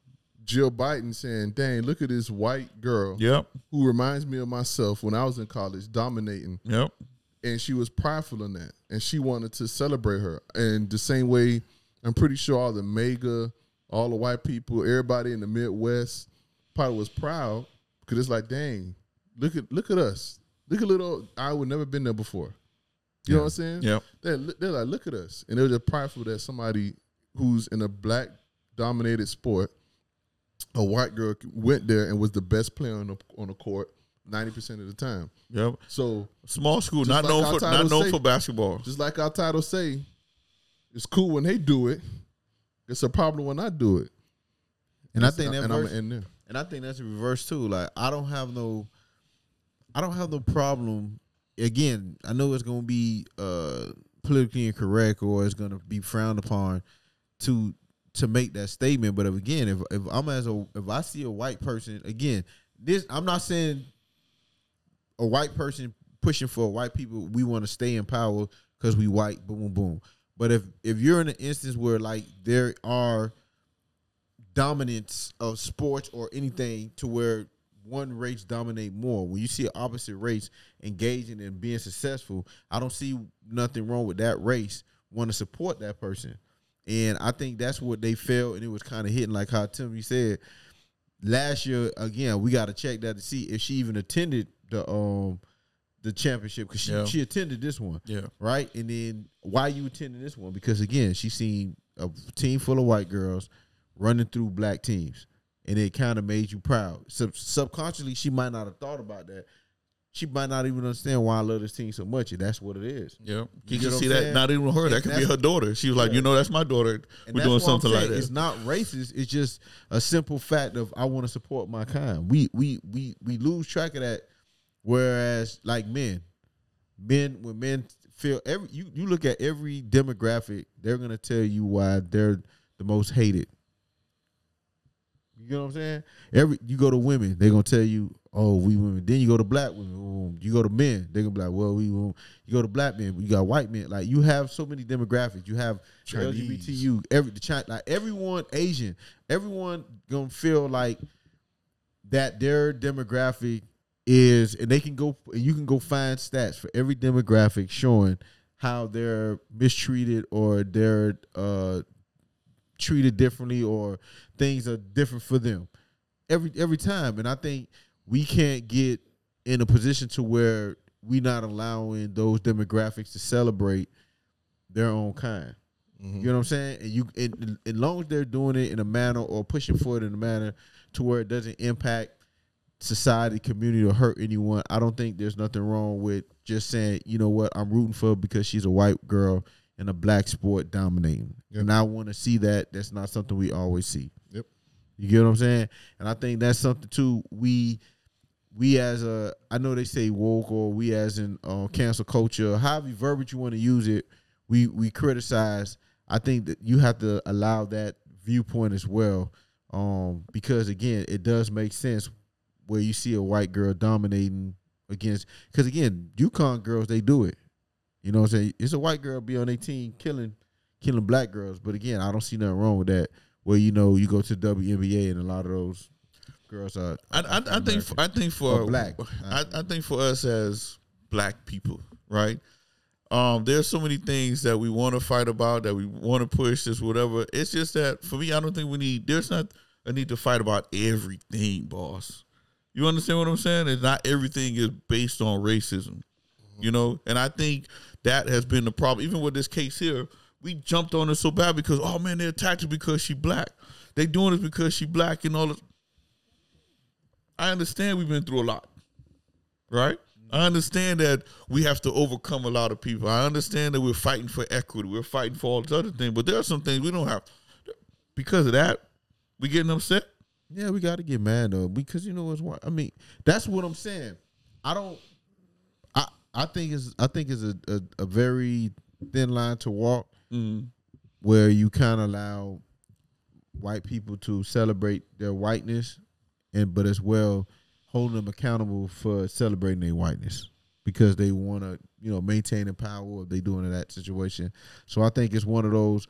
Jill Biden saying, "Dang, look at this white girl Yep. who reminds me of myself when I was in college, dominating." Yep. And she was prideful in that, and she wanted to celebrate her. And the same way, I'm pretty sure all the MAGA, all the white people, everybody in the Midwest, probably was proud because it's like, "Dang, look at look at us, look at little. I would never been there before." You know what I'm saying? Yep. They're, they're like, look at us. And they're just prideful that somebody who's in a black dominated sport, a white girl went there and was the best player on the, on the court 90% of the time. Yep. So Small school, not like known for not known say- for basketball. just like our title say, it's cool when they do it. It's a problem when I do it. And I think that and I'm verse- gonna end there. And I think that's a reverse too. Like I don't have no, I don't have no problem. Again, I know it's gonna be uh politically incorrect or it's gonna be frowned upon to to make that statement. But if, again, if if I'm as a if I see a white person again, this I'm not saying a white person pushing for white people. We want to stay in power because we white. Boom, boom. But if if you're in an instance where like there are dominance of sports or anything to where one race dominate more. When you see an opposite race engaging and being successful, I don't see nothing wrong with that race want to support that person. And I think that's what they felt, and it was kind of hitting like how Timmy said last year. Again, we got to check that to see if she even attended the um the championship because she Yeah. she attended this one Yeah. right? And then why you attending this one? Because again, she seen a team full of white girls running through black teams, and it kind of made you proud. Sub- subconsciously, she might not have thought about that. She might not even understand why I love this team so much, and that's what it is. Yeah, You can see that. Not even her. And That could be her daughter. She was like, Yeah. you know, that's my daughter. And We're doing something like that. It's not racist. It's just a simple fact of I want to support my kind. We we we we lose track of that. Whereas like men, men when men feel every you you look at every demographic, they're gonna tell you why they're the most hated. You know what I'm saying? Every you go to women, they're gonna tell you, oh, we women. Then you go to black women. You go to men, they're gonna be like, well, we. You go to black men, you got white men. Like you have so many demographics. You have Chinese. LGBTQ, every the China, like everyone Asian, everyone gonna feel like that their demographic is, and they can go. You can go find stats for every demographic showing how they're mistreated or they're uh, treated differently or things are different for them every every time. And I think we can't get in a position to where we're not allowing those demographics to celebrate their own kind. Mm-hmm. You know what I'm saying? And you, and, as long as they're doing it in a manner or pushing forward in a manner to where it doesn't impact society, community, or hurt anyone, I don't think there's nothing wrong with just saying, you know what, I'm rooting for her because she's a white girl in a black sport dominating, Yep. and I want to see that. That's not something we always see. Yep. You get what I'm saying? And I think that's something too. We we as a I know they say woke or we as in uh, cancel culture, however verbiage you want to use it, we we criticize. I think that you have to allow that viewpoint as well, um, because again, it does make sense where you see a white girl dominating against. Because again, UConn girls they do it. You know what I'm saying? It's a white girl be on their team killing killing black girls, but again, I don't see nothing wrong with that. Where you know you go to WNBA and a lot of those girls are. I, I, I think African-American. I think for Or black. I, I think for us as black people, right? Um, there's so many things that we want to fight about, that we want to push, this whatever. It's just that for me, I don't think we need. There's not a need to fight about everything, boss. You understand what I'm saying? It's not everything is based on racism, you know. And I think that has been the problem. Even with this case here, we jumped on her so bad because oh man, they attacked her because she black. They doing this because she black and all. This. I understand we've been through a lot, right? I understand that we have to overcome a lot of people. I understand that we're fighting for equity. We're fighting for all these other things, but there are some things we don't have. Because of that, we getting upset. Yeah, we got to get mad though because you know what's why. I mean, that's what I'm saying. I don't. I I think it's I think it's a a, a very thin line to walk mm-hmm. where you kind of allow white people to celebrate their whiteness, and but as well holding them accountable for celebrating their whiteness because they want to you know maintain the power if they doing in that situation. So I think it's one of those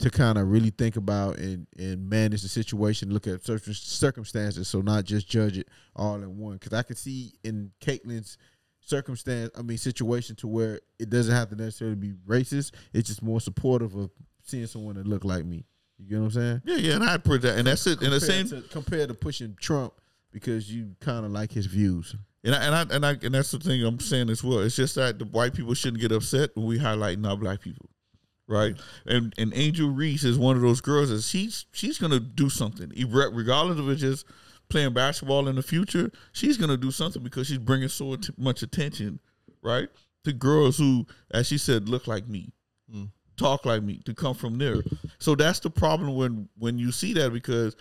to kind of really think about and, and manage the situation, look at certain circumstances, so not just judge it all in one. Because I could see in Caitlin's circumstance, I mean situation, to where it doesn't have to necessarily be racist. It's just more supportive of seeing someone that look like me. You get what I'm saying? Yeah, yeah, and I put that, and that's it. And the same, Compared to, compared to pushing Trump because you kind of like his views. and I, and I and I and that's the thing I'm saying as well. It's just that the white people shouldn't get upset when we highlight not black people, right? And and Angel Reese is one of those girls that she's she's gonna do something, Re- regardless of it just playing basketball in the future. She's gonna do something because she's bringing so much attention, right, to girls who, as she said, look like me, mm. Talk like me, to come from there. So that's the problem when when you see that because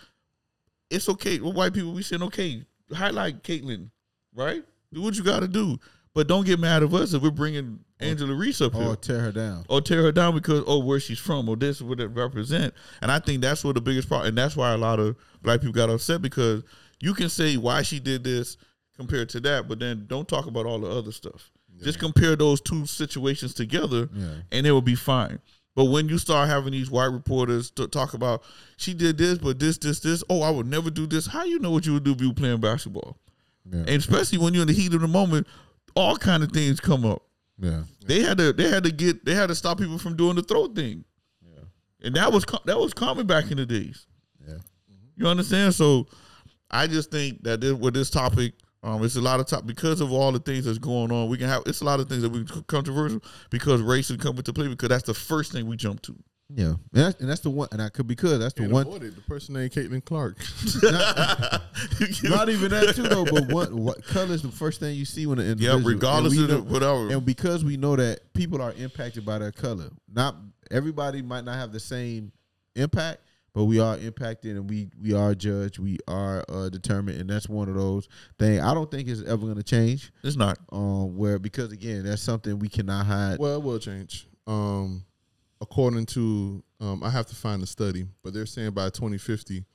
it's okay. Well, white people, we saying okay, highlight Caitlin, right? Do what you got to do, but don't get mad at us if we're bringing Angela Reese up here Or tear her down. or tear her down because oh where she's from or this what it represent. And I think that's what the biggest problem, and that's why a lot of black people got upset because you can say why she did this compared to that, but then don't talk about all the other stuff. Just compare those two situations together, Yeah. and it will be fine. But when you start having these white reporters to talk about she did this, but this, this, this, oh, I would never do this. How you know what you would do if you were playing basketball? Yeah. And especially when you're in the heat of the moment, all kind of things come up. Yeah. They had to they had to get they had to stop people from doing the throat thing. Yeah. And that was that was common back in the days. Yeah. You understand? So I just think that this, with this topic, um, it's a lot of top because of all the things that's going on. We can have it's a lot of things that we controversial because race is coming to play because that's the first thing we jump to. Yeah, and that's, and that's the one, and I could because that's the Can't one. avoid. The person named Caitlin Clark. Not even that too though, but what what color is the first thing you see when an Yeah, regardless of we the, whatever. and because we know that people are impacted by their color. Not everybody might not have the same impact, but we are impacted and we we are judged. We are uh, determined, and that's one of those things. I don't think it's ever going to change. it's not. Um, where because again, that's something we cannot hide. well, it will change. Um, according to, um, I have to find the study, but they're saying by 2050.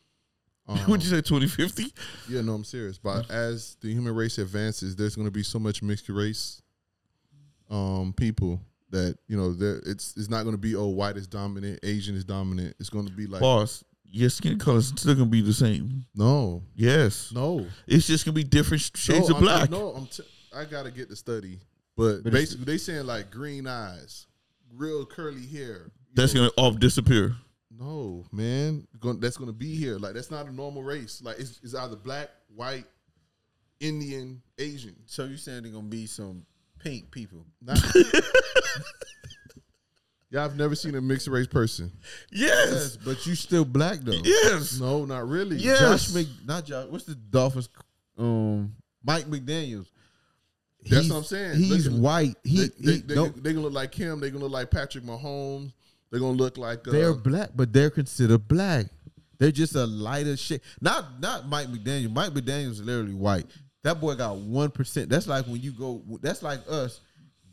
Um, Would you say 2050? Yeah, no, I'm serious. But as the human race advances, there's going to be so much mixed race um, people that you know there it's it's not going to be oh white is dominant, Asian is dominant. It's going to be like Boss, your skin color is still gonna be the same. no, Yes, no, it's just gonna be different shades no, of I'm- black. no, I'm t- I got to get the study, but, But basically they saying like green eyes, real curly hair. That's know. gonna off disappear. no man. That's going to be here. Like that's not a normal race. Like it's, it's either black, white, Indian, Asian. so you saying they're gonna be some pink people? Not, yeah, I've never seen a mixed race person. Yes, Yes, but you still black though. yes. No, not really. Yeah. Josh Mc, not Josh. What's the Dolphins? Um, Mike McDaniel's. That's He's- what I'm saying. He's Look white. He, they, he they, they gonna look like him. They gonna look like Patrick Mahomes. They're gonna look like uh, they're black, but they're considered black. They're just a lighter shade. Not not Mike McDaniel. Mike McDaniel's literally white. That boy got one percent. That's like when you go. That's like us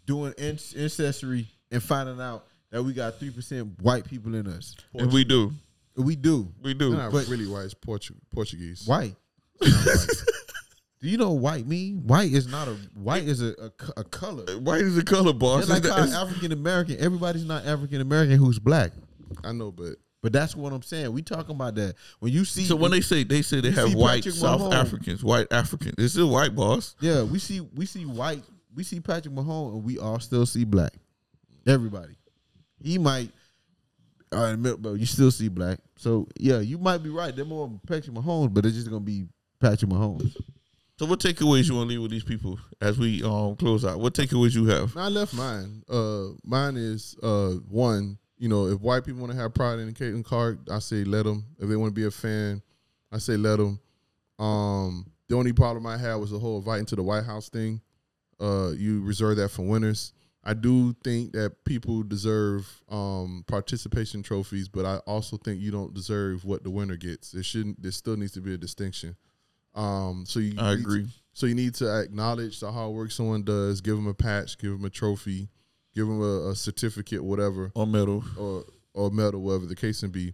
doing ancestry and finding out that we got three percent white people in us. And we do, We do we they're do. not but- really white. It's Portu- Portuguese. white. Do you know what white mean? White is not a white is a, a, a color. White is a color, boss. It's like how African American. Everybody's not African American who's black. I know, but But that's what I'm saying. We talking about that when you see. so when they say they say they have white Patrick South Mahomes. Africans, white Africans. It's still white, boss. yeah, we see we see white. We see Patrick Mahomes, and we all still see black. Everybody. He might. All right, but you still see black. So yeah, you might be right. They're more Patrick Mahomes, but it's just gonna be Patrick Mahomes. So what takeaways you want to leave with these people as we um close out? What takeaways you have? I left mine. Uh, mine is uh one. You know, if white people want to have pride in Caitlin Clark, I say let them. If they want to be a fan, I say let them. Um, the only problem I had was the whole inviting to the White House thing. Uh, you reserve that for winners. I do think that people deserve um, participation trophies, but I also think you don't deserve what the winner gets. There shouldn't. There still needs to be a distinction. Um, so you I to- agree. so you need to acknowledge the hard work someone does. Give them a patch. Give them a trophy. Give them a, a certificate, whatever, Or medal. or or medal, whatever the case may be.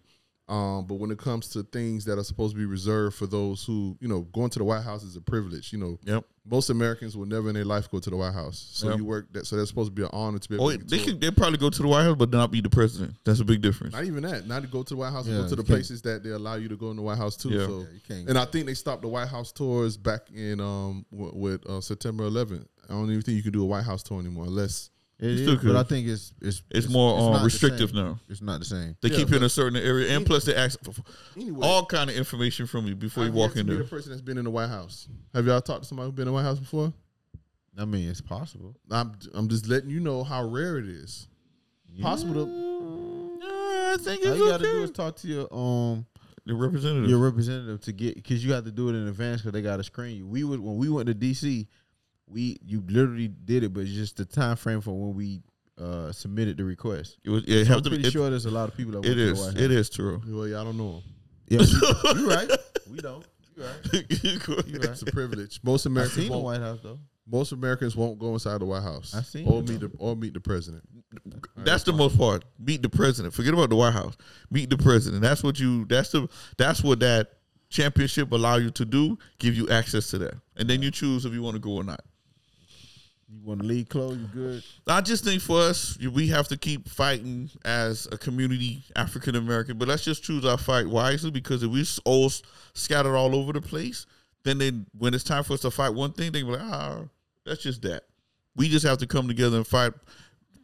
Um, but when it comes to things that are supposed to be reserved for those who, you know, going to the White House is a privilege. You know, Yep. most Americans will never in their life go to the White House. So Yep. you work that. So that's supposed to be an honor to be able Oh, to they could they probably go to the White House, but not be the president. That's a big difference. Not even that. Not to go to the White House, Yeah, and go to the places that they allow you to go in the White House too. Yeah. So, Yeah, and I think they stopped the White House tours back in um w- with uh, September 11th. I don't even think you can do a White House tour anymore unless It You still is, could. but I think it's it's It's more, um, restrictive now. It's not the same. They Yeah, keep you in a certain area, and plus they ask for anyway. all kind of information from you before you I've walk yet in to meet there. a person that's been in the White House. Have y'all talked to somebody who's been in the White House before? I mean, it's possible. I'm I'm just letting you know how rare it is. Possible to Yeah, I think All it's you got to do is talk to your um The representative. your representative to get because you have to do it in advance because they got to screen you. We would when we went to DC, we you literally did it, but it's just the time frame for when we uh submitted the request. it was, yeah, it So have I'm to be- pretty it- sure there's a lot of people that it went to the. White It House. is true. well, y'all don't know them. Yeah, you, you right. We don't. You right. You right. It's a privilege. Most I Americans seen won't. White House though. Most Americans won't go inside the White House. I seen or meet the or meet the president. That's the most part. Meet the president. Forget about the White House. Meet the president. That's what you. That's the. That's what that championship allow you to do. Give you access to that, and then you choose if you want to go or not. You want to leave clothes? You good? I just think for us, we have to keep fighting as a community, African American. But let's just choose our fight wisely because if we s- all scattered all over the place, then they, when it's time for us to fight one thing, they be like, ah, that's just that. We just have to come together and fight,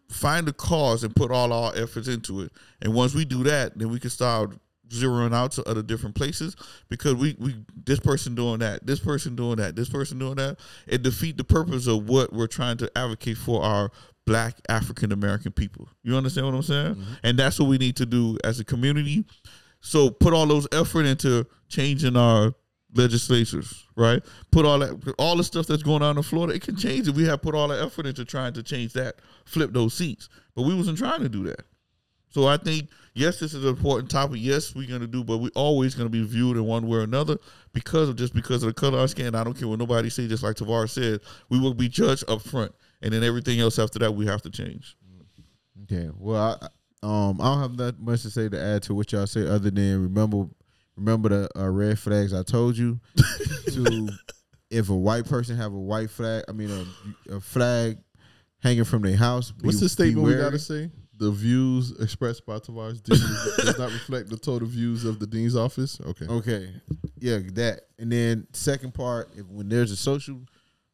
find the cause and put all our efforts into it. And once we do that, then we can start zeroing out to other different places because we we this person doing that, this person doing that, this person doing that, it defeat the purpose of what we're trying to advocate for our black African American people. You understand what I'm saying? Mm-hmm. And that's what we need to do as a community. So put all those effort into changing our legislatures, right? Put all that all the stuff that's going on in Florida, it can change it. We have put all the effort into trying to change that, flip those seats. But we wasn't trying to do that. So I think yes, this is an important topic. Yes, we're gonna do, but we're always gonna be viewed in one way or another because of just because of the color of our skin. I don't care what nobody say. Just like Tavar said, we will be judged up front, and then everything else after that we have to change. Okay. Well, I, um, I don't have that much to say to add to what y'all say, other than remember, remember the uh, red flags I told you. to if a white person have a white flag, I mean a, a flag hanging from their house. be- What's the statement we gotta say? The views expressed by Tavares Dean does not reflect the total views of the dean's office. Okay. Okay, yeah, that. And then second part, if when there's a social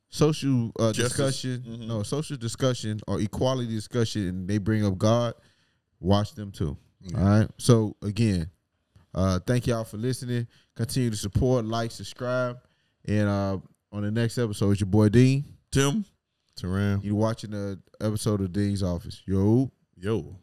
social uh, Justice. discussion, no social discussion or equality discussion, and they bring up God, watch them too. All right. So again, uh, thank y'all for listening. Continue to support, like, subscribe, and uh, on the next episode, it's your boy Dean. Tim. Teran. You watching the episode of Dean's Office. Yo. Yo.